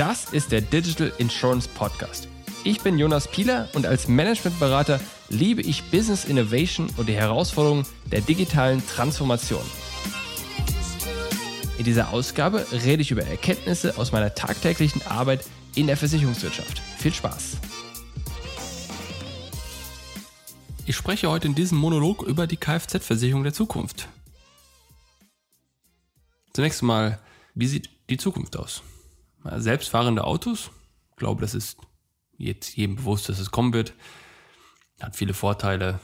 Das ist der Digital Insurance Podcast. Ich bin Jonas Pieler und als Managementberater liebe ich Business Innovation und die Herausforderungen der digitalen Transformation. In dieser Ausgabe rede ich über Erkenntnisse aus meiner tagtäglichen Arbeit in der Versicherungswirtschaft. Viel Spaß! Ich spreche heute in diesem Monolog über die Kfz-Versicherung der Zukunft. Zunächst mal, wie sieht die Zukunft aus? Selbstfahrende Autos, ich glaube, das ist jetzt jedem bewusst, dass es kommen wird, hat viele Vorteile,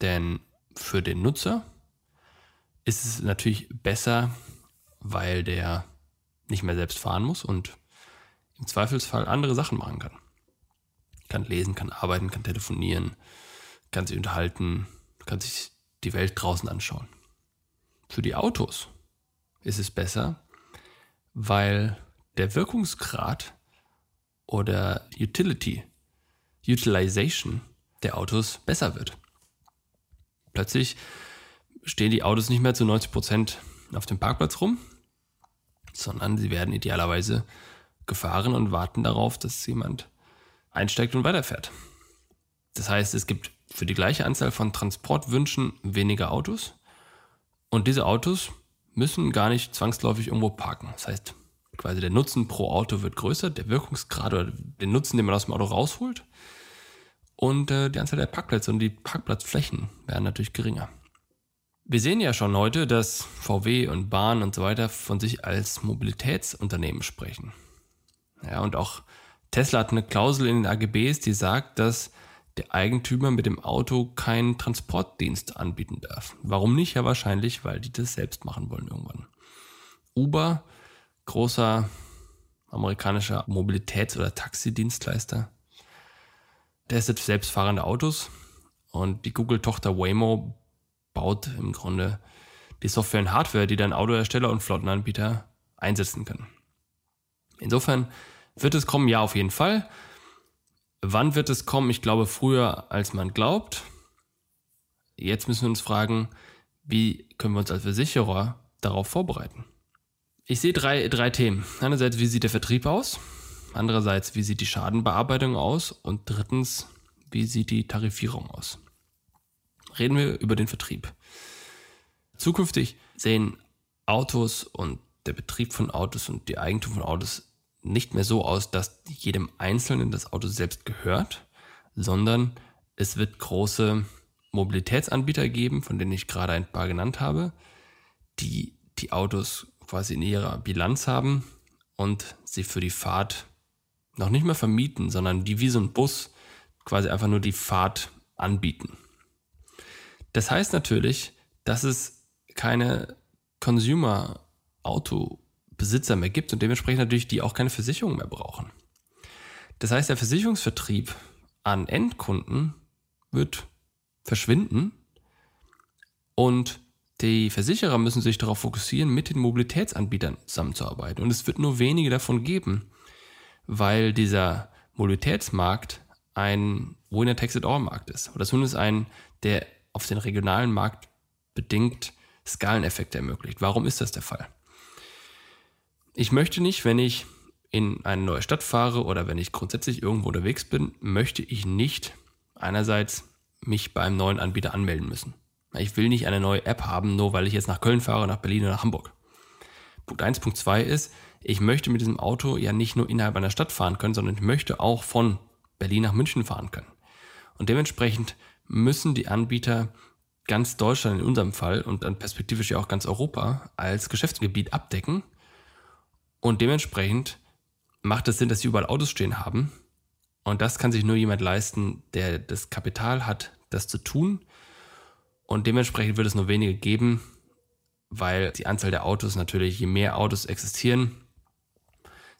denn für den Nutzer ist es natürlich besser, weil der nicht mehr selbst fahren muss und im Zweifelsfall andere Sachen machen kann. Kann lesen, kann arbeiten, kann telefonieren, kann sich unterhalten, kann sich die Welt draußen anschauen. Für die Autos ist es besser, weil der Wirkungsgrad oder Utility, Utilization der Autos besser wird. Plötzlich stehen die Autos nicht mehr zu 90 Prozent auf dem Parkplatz rum, sondern sie werden idealerweise gefahren und warten darauf, dass jemand einsteigt und weiterfährt. Das heißt, es gibt für die gleiche Anzahl von Transportwünschen weniger Autos und diese Autos müssen gar nicht zwangsläufig irgendwo parken. Das heißt, quasi der Nutzen pro Auto wird größer, der Wirkungsgrad oder den Nutzen, den man aus dem Auto rausholt. Und äh, die Anzahl der Parkplätze und die Parkplatzflächen werden natürlich geringer. Wir sehen ja schon heute, dass VW und Bahn und so weiter von sich als Mobilitätsunternehmen sprechen. Ja, und auch Tesla hat eine Klausel in den AGBs, die sagt, dass der Eigentümer mit dem Auto keinen Transportdienst anbieten darf. Warum nicht? Ja, wahrscheinlich, weil die das selbst machen wollen irgendwann. Uber großer amerikanischer Mobilitäts- oder Taxidienstleister. Jetzt selbstfahrende Autos und die Google-Tochter Waymo baut im Grunde die Software und Hardware, die dann Autohersteller und Flottenanbieter einsetzen können. Insofern wird es kommen, ja, auf jeden Fall. Wann wird es kommen? Ich glaube früher, als man glaubt. Jetzt müssen wir uns fragen, wie können wir uns als Versicherer darauf vorbereiten? Ich sehe drei, drei Themen. Einerseits, wie sieht der Vertrieb aus? Andererseits, wie sieht die Schadenbearbeitung aus? Und drittens, wie sieht die Tarifierung aus? Reden wir über den Vertrieb. Zukünftig sehen Autos und der Betrieb von Autos und die Eigentum von Autos nicht mehr so aus, dass jedem Einzelnen das Auto selbst gehört, sondern es wird große Mobilitätsanbieter geben, von denen ich gerade ein paar genannt habe, die die Autos quasi in ihrer Bilanz haben und sie für die Fahrt noch nicht mehr vermieten, sondern die wie so ein Bus quasi einfach nur die Fahrt anbieten. Das heißt natürlich, dass es keine Consumer-Auto-Besitzer mehr gibt und dementsprechend natürlich die auch keine Versicherung mehr brauchen. Das heißt, der Versicherungsvertrieb an Endkunden wird verschwinden und die Versicherer müssen sich darauf fokussieren, mit den Mobilitätsanbietern zusammenzuarbeiten. Und es wird nur wenige davon geben, weil dieser Mobilitätsmarkt ein Winner-Takes-it-all-Markt ist. Oder zumindest ein, der auf den regionalen Markt bedingt Skaleneffekte ermöglicht. Warum ist das der Fall? Ich möchte nicht, wenn ich in eine neue Stadt fahre oder wenn ich grundsätzlich irgendwo unterwegs bin, möchte ich nicht einerseits mich beim neuen Anbieter anmelden müssen. Ich will nicht eine neue App haben, nur weil ich jetzt nach Köln fahre, nach Berlin oder nach Hamburg. Punkt 1. Punkt 2 ist, ich möchte mit diesem Auto ja nicht nur innerhalb einer Stadt fahren können, sondern ich möchte auch von Berlin nach München fahren können. Und dementsprechend müssen die Anbieter ganz Deutschland in unserem Fall und dann perspektivisch ja auch ganz Europa als Geschäftsgebiet abdecken. Und dementsprechend macht es Sinn, dass sie überall Autos stehen haben. Und das kann sich nur jemand leisten, der das Kapital hat, das zu tun und dementsprechend wird es nur wenige geben, weil die Anzahl der Autos natürlich, je mehr Autos existieren,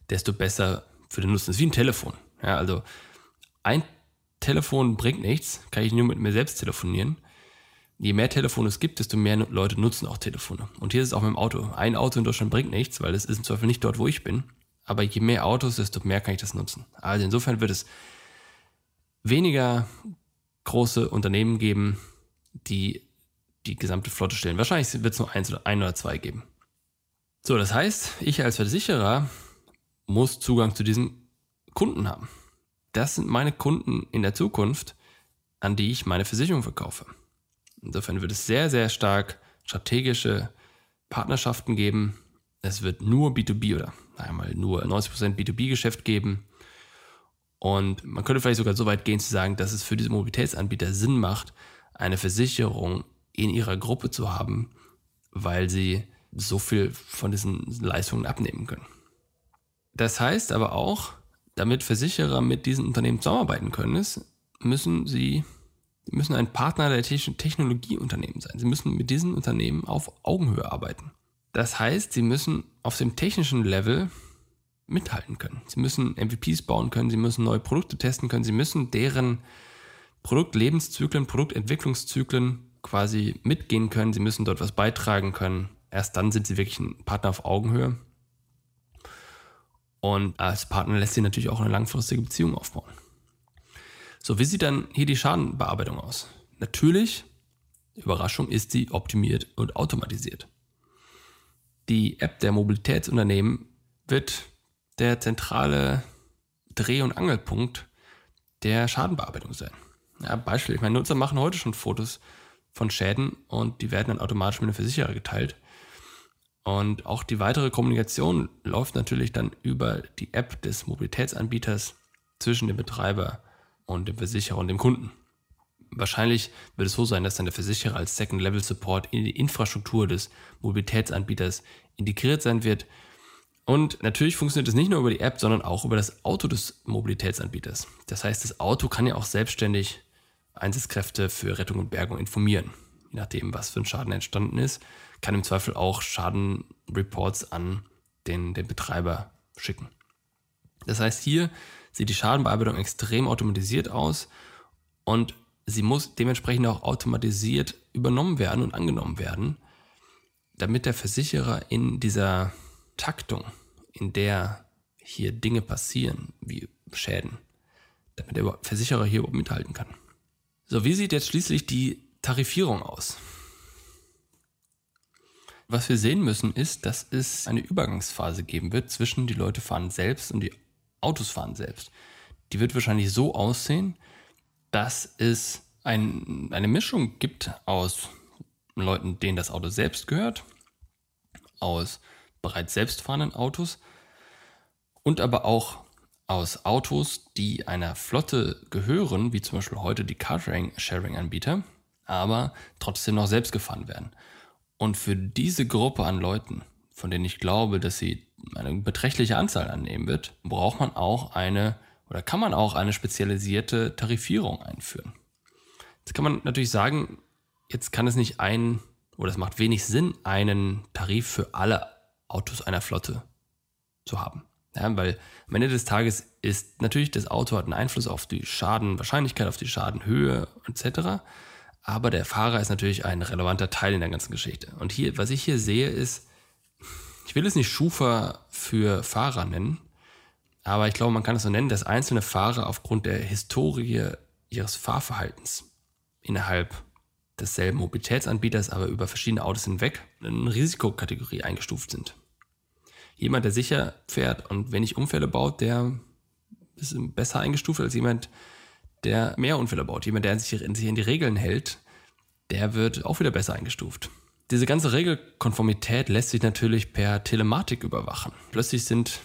desto besser für den Nutzen. Ist wie ein Telefon. Ja, also ein Telefon bringt nichts, kann ich nur mit mir selbst telefonieren. Je mehr Telefone es gibt, desto mehr Leute nutzen auch Telefone. Und hier ist es auch mit dem Auto. Ein Auto in Deutschland bringt nichts, weil es ist im Zweifel nicht dort, wo ich bin. Aber je mehr Autos, desto mehr kann ich das nutzen. Also insofern wird es weniger große Unternehmen geben, die die gesamte Flotte stellen. Wahrscheinlich wird es nur eins oder ein oder zwei geben. So, das heißt, ich als Versicherer muss Zugang zu diesen Kunden haben. Das sind meine Kunden in der Zukunft, an die ich meine Versicherung verkaufe. Insofern wird es sehr, sehr stark strategische Partnerschaften geben. Es wird nur B2B oder einmal nur 90% B2B-Geschäft geben. Und man könnte vielleicht sogar so weit gehen zu sagen, dass es für diese Mobilitätsanbieter Sinn macht, eine Versicherung in ihrer Gruppe zu haben, weil sie so viel von diesen Leistungen abnehmen können. Das heißt aber auch, damit Versicherer mit diesen Unternehmen zusammenarbeiten können, müssen sie müssen ein Partner der Technologieunternehmen sein. Sie müssen mit diesen Unternehmen auf Augenhöhe arbeiten. Das heißt, sie müssen auf dem technischen Level mithalten können. Sie müssen MVPs bauen können, sie müssen neue Produkte testen können, sie müssen deren Produktlebenszyklen, Produktentwicklungszyklen quasi mitgehen können, sie müssen dort was beitragen können. Erst dann sind sie wirklich ein Partner auf Augenhöhe. Und als Partner lässt sich natürlich auch eine langfristige Beziehung aufbauen. So, wie sieht dann hier die Schadenbearbeitung aus? Natürlich, Überraschung, ist sie optimiert und automatisiert. Die App der Mobilitätsunternehmen wird der zentrale Dreh- und Angelpunkt der Schadenbearbeitung sein. Ja, Beispiel, meine, Nutzer machen heute schon Fotos von Schäden und die werden dann automatisch mit einem Versicherer geteilt. Und auch die weitere Kommunikation läuft natürlich dann über die App des Mobilitätsanbieters zwischen dem Betreiber und dem Versicherer und dem Kunden. Wahrscheinlich wird es so sein, dass dann der Versicherer als Second-Level-Support in die Infrastruktur des Mobilitätsanbieters integriert sein wird. Und natürlich funktioniert es nicht nur über die App, sondern auch über das Auto des Mobilitätsanbieters. Das heißt, das Auto kann ja auch selbstständig Einsatzkräfte für Rettung und Bergung informieren. Je nachdem, was für ein Schaden entstanden ist, kann im Zweifel auch Schadenreports an den, den Betreiber schicken. Das heißt, hier sieht die Schadenbearbeitung extrem automatisiert aus und sie muss dementsprechend auch automatisiert übernommen werden und angenommen werden, damit der Versicherer in dieser Taktung, in der hier Dinge passieren, wie Schäden, damit der Versicherer hier mithalten kann. So, wie sieht jetzt schließlich die Tarifierung aus? Was wir sehen müssen, ist, dass es eine Übergangsphase geben wird zwischen die Leute fahren selbst und die Autos fahren selbst. Die wird wahrscheinlich so aussehen, dass es ein, eine Mischung gibt aus Leuten, denen das Auto selbst gehört, aus bereits selbstfahrenden Autos und aber auch aus Autos, die einer Flotte gehören, wie zum Beispiel heute die Carsharing-Anbieter, aber trotzdem noch selbst gefahren werden. Und für diese Gruppe an Leuten, von denen ich glaube, dass sie eine beträchtliche Anzahl annehmen wird, braucht man auch eine oder kann man auch eine spezialisierte Tarifierung einführen. Jetzt kann man natürlich sagen, jetzt kann es nicht ein oder es macht wenig Sinn, einen Tarif für alle Autos einer Flotte zu haben. Ja, weil am Ende des Tages ist natürlich das Auto hat einen Einfluss auf die Schadenwahrscheinlichkeit, auf die Schadenhöhe etc. Aber der Fahrer ist natürlich ein relevanter Teil in der ganzen Geschichte. Und hier, was ich hier sehe, ist, ich will es nicht Schufa für Fahrer nennen, aber ich glaube, man kann es so nennen, dass einzelne Fahrer aufgrund der Historie ihres Fahrverhaltens innerhalb desselben Mobilitätsanbieters, aber über verschiedene Autos hinweg in eine Risikokategorie eingestuft sind jemand, der sicher fährt und wenig Unfälle baut, der ist besser eingestuft als jemand, der mehr Unfälle baut. Jemand, der sich in die Regeln hält, der wird auch wieder besser eingestuft. Diese ganze Regelkonformität lässt sich natürlich per Telematik überwachen. Plötzlich sind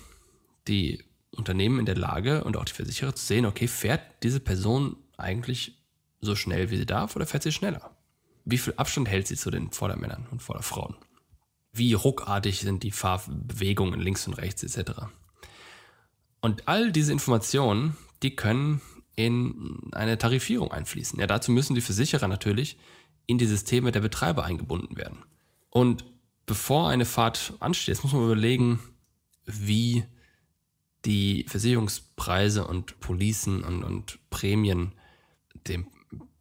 die Unternehmen in der Lage und auch die Versicherer zu sehen, okay, fährt diese Person eigentlich so schnell, wie sie darf oder fährt sie schneller? Wie viel Abstand hält sie zu den Vordermännern und Vorderfrauen? wie ruckartig sind die Fahrbewegungen links und rechts etc. Und all diese Informationen, die können in eine Tarifierung einfließen. Ja, dazu müssen die Versicherer natürlich in die Systeme der Betreiber eingebunden werden. Und bevor eine Fahrt ansteht, muss man überlegen, wie die Versicherungspreise und Policen und, und Prämien dem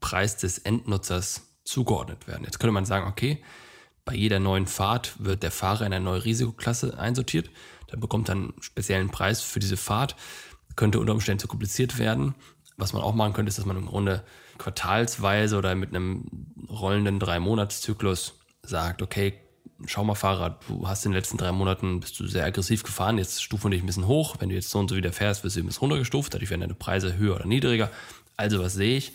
Preis des Endnutzers zugeordnet werden. Jetzt könnte man sagen, okay, bei jeder neuen Fahrt wird der Fahrer in eine neue Risikoklasse einsortiert. Der bekommt dann einen speziellen Preis für diese Fahrt. Könnte unter Umständen zu kompliziert werden. Was man auch machen könnte, ist, dass man im Grunde quartalsweise oder mit einem rollenden Drei-Monats-Zyklus sagt, okay, schau mal Fahrrad, du hast in den letzten drei Monaten, bist du sehr aggressiv gefahren, jetzt stufen dich ein bisschen hoch. Wenn du jetzt so und so wieder fährst, wirst du ein bisschen runtergestuft, dadurch werden deine Preise höher oder niedriger. Also was sehe ich?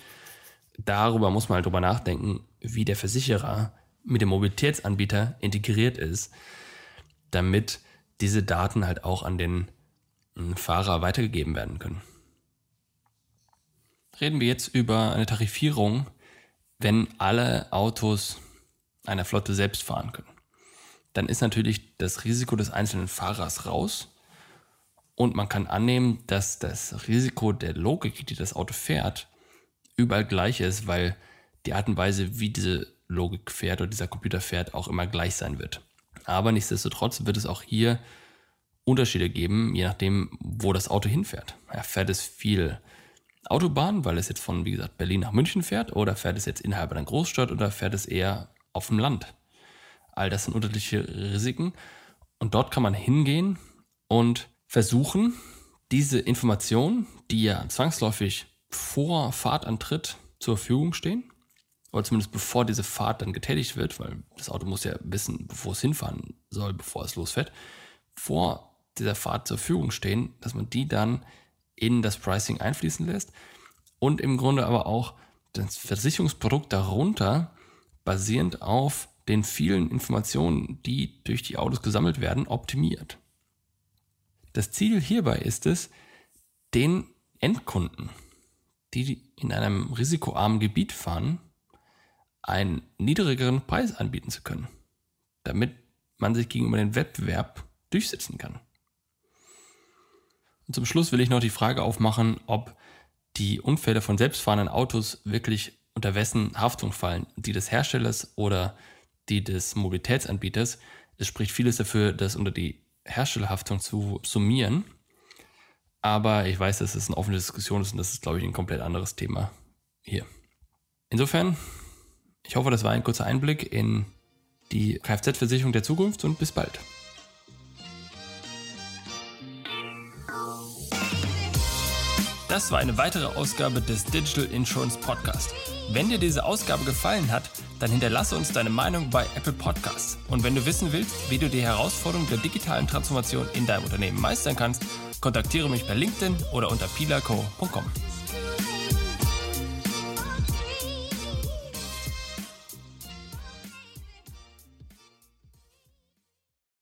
Darüber muss man halt drüber nachdenken, wie der Versicherer mit dem Mobilitätsanbieter integriert ist, damit diese Daten halt auch an den hm, Fahrer weitergegeben werden können. Reden wir jetzt über eine Tarifierung, wenn alle Autos einer Flotte selbst fahren können. Dann ist natürlich das Risiko des einzelnen Fahrers raus und man kann annehmen, dass das Risiko der Logik, die das Auto fährt, überall gleich ist, weil die Art und Weise, wie diese Logik fährt oder dieser Computer fährt, auch immer gleich sein wird. Aber nichtsdestotrotz wird es auch hier Unterschiede geben, je nachdem, wo das Auto hinfährt. Ja, fährt es viel Autobahn, weil es jetzt von, wie gesagt, Berlin nach München fährt, oder fährt es jetzt innerhalb einer Großstadt oder fährt es eher auf dem Land? All das sind unterschiedliche Risiken. Und dort kann man hingehen und versuchen, diese Informationen, die ja zwangsläufig vor Fahrtantritt zur Verfügung stehen, oder zumindest bevor diese Fahrt dann getätigt wird, weil das Auto muss ja wissen, bevor es hinfahren soll, bevor es losfährt, vor dieser Fahrt zur Verfügung stehen, dass man die dann in das Pricing einfließen lässt und im Grunde aber auch das Versicherungsprodukt darunter basierend auf den vielen Informationen, die durch die Autos gesammelt werden, optimiert. Das Ziel hierbei ist es, den Endkunden, die in einem risikoarmen Gebiet fahren, einen niedrigeren Preis anbieten zu können, damit man sich gegenüber dem Wettbewerb durchsetzen kann. Und zum Schluss will ich noch die Frage aufmachen, ob die Unfälle von selbstfahrenden Autos wirklich unter wessen Haftung fallen, die des Herstellers oder die des Mobilitätsanbieters. Es spricht vieles dafür, das unter die Herstellerhaftung zu summieren. Aber ich weiß, dass es eine offene Diskussion ist und das ist, glaube ich, ein komplett anderes Thema hier. Insofern ich hoffe, das war ein kurzer Einblick in die Kfz-Versicherung der Zukunft und bis bald. Das war eine weitere Ausgabe des Digital Insurance Podcast. Wenn dir diese Ausgabe gefallen hat, dann hinterlasse uns deine Meinung bei Apple Podcasts. Und wenn du wissen willst, wie du die Herausforderung der digitalen Transformation in deinem Unternehmen meistern kannst, kontaktiere mich per LinkedIn oder unter pilaco.com.